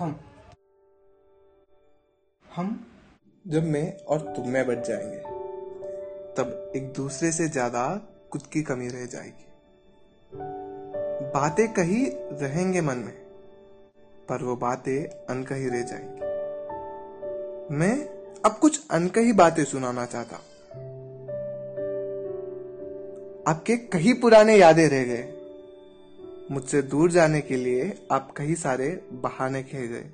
हम हम जब मैं और तुम में बच जाएँगे, तब एक दूसरे से ज़्यादा खुद की कमी रह जाएगी। बातें कही रहेंगे मन में, पर वो बातें अनकही रह जाएँगी। मैं अब कुछ अनकही बातें सुनाना चाहता आपके कई पुराने यादें रह गए। मुझसे दूर जाने के लिए आप कई सारे बहाने गए।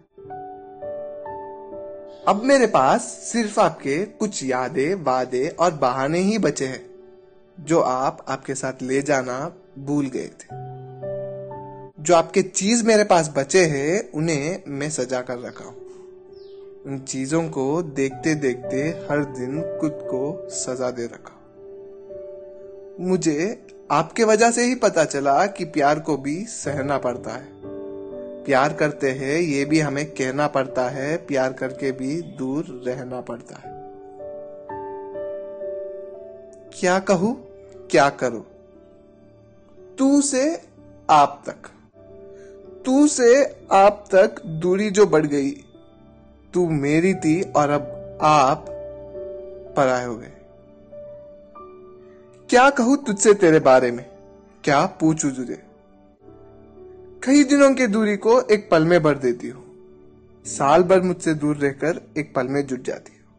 अब मेरे पास सिर्फ़ आपके कुछ यादें, वादे और बहाने ही बचे हैं, जो आप आपके साथ ले जाना भूल गए थे। जो आपके चीज़ मेरे पास बचे हैं, उन्हें मैं सजा कर रखा हूँ। उन चीज़ों को देखते देखते हर दिन खुद को सजा दे रखा मुझे आपके वजह से ही पता चला कि प्यार को भी सहना पड़ता है। प्यार करते हैं, ये भी हमें कहना पड़ता है, प्यार करके भी दूर रहना पड़ता है। क्या कहूँ? क्या करूँ? तू से आप तक। तू से आप तक दूरी जो बढ़ गई, तू मेरी थी और अब आप पराए हो गए। क्या कहूँ तुझसे तेरे बारे में? क्या पूछू तुझे? कई दिनों की दूरी को एक पल में भर देती हूँ। साल भर मुझसे दूर रहकर एक पल में जुट जाती हो।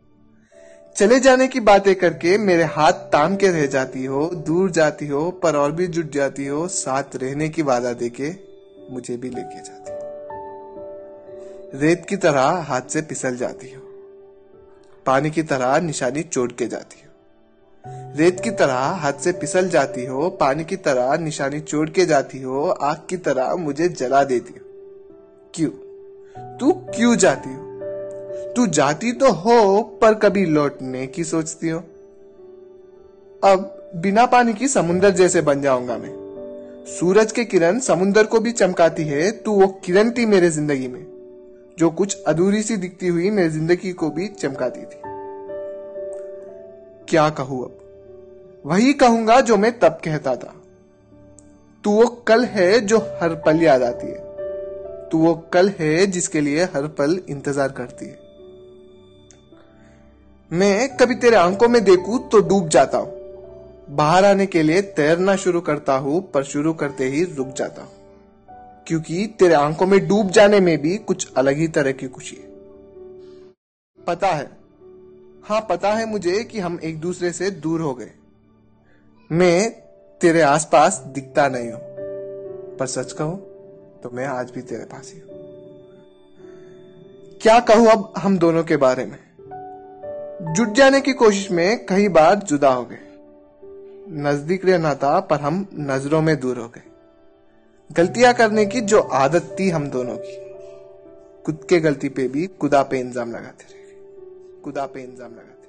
चले जाने की बातें करके मेरे हाथ ताम के रह जाती हो, दूर जाती हो, पर और भी जुट जाती हो, साथ रहने की वादा देके मुझे भी लेके जाती हो। रेत की तरह हाथ से फिसल जाती हो। पानी की तरह निशानी चोट के जाती हो। रेत की तरह हाथ से फिसल जाती हो, पानी की तरह निशानी छोड़ के जाती हो, आग की तरह मुझे जला देती हो। क्यों? तू क्यों जाती हो? तू जाती तो हो, पर कभी लौटने की सोचती हो। अब बिना पानी की समुंदर जैसे बन जाऊँगा मैं। सूरज के किरण समुंदर को भी चमकाती है, तू वो किरण थी मेरे ज़िंदगी में, जो कुछ अधूरी सी दिखती हुई मेरी ज़िंदगी को भी चमकाती थी। क्या कहूँ अब? वही कहूँगा जो मैं तब कहता था। तू वो कल है जो हर पल याद आती है। तू वो कल है जिसके लिए हर पल इंतज़ार करती है। मैं कभी तेरे आँखों में देखूँ तो डूब जाता हूँ। बाहर आने के लिए तैरना शुरू करता हूँ, पर शुरू करते ही रुक जाता हूँ। क्योंकि तेरे आँखों में डूब जाने में भी कुछ अलग ही तरह की खुशी है। पता है। हाँ पता है मुझे कि हम एक दूसरे से दूर हो गए। मैं तेरे आसपास दिखता नहीं हूँ। पर सच कहूँ तो मैं आज भी तेरे पास ही हूँ। क्या कहूँ अब हम दोनों के बारे में? जुट जाने की कोशिश में कई बार जुदा हो गए। नज़दीक रहना था, पर हम नज़रों में दूर हो गए। गलतियाँ करने की जो आदत थी हम दोनों की। खुद के गलती पे भी खुदा पे इंजाम लगाते रहे। खुदा पे इंजाम लगाते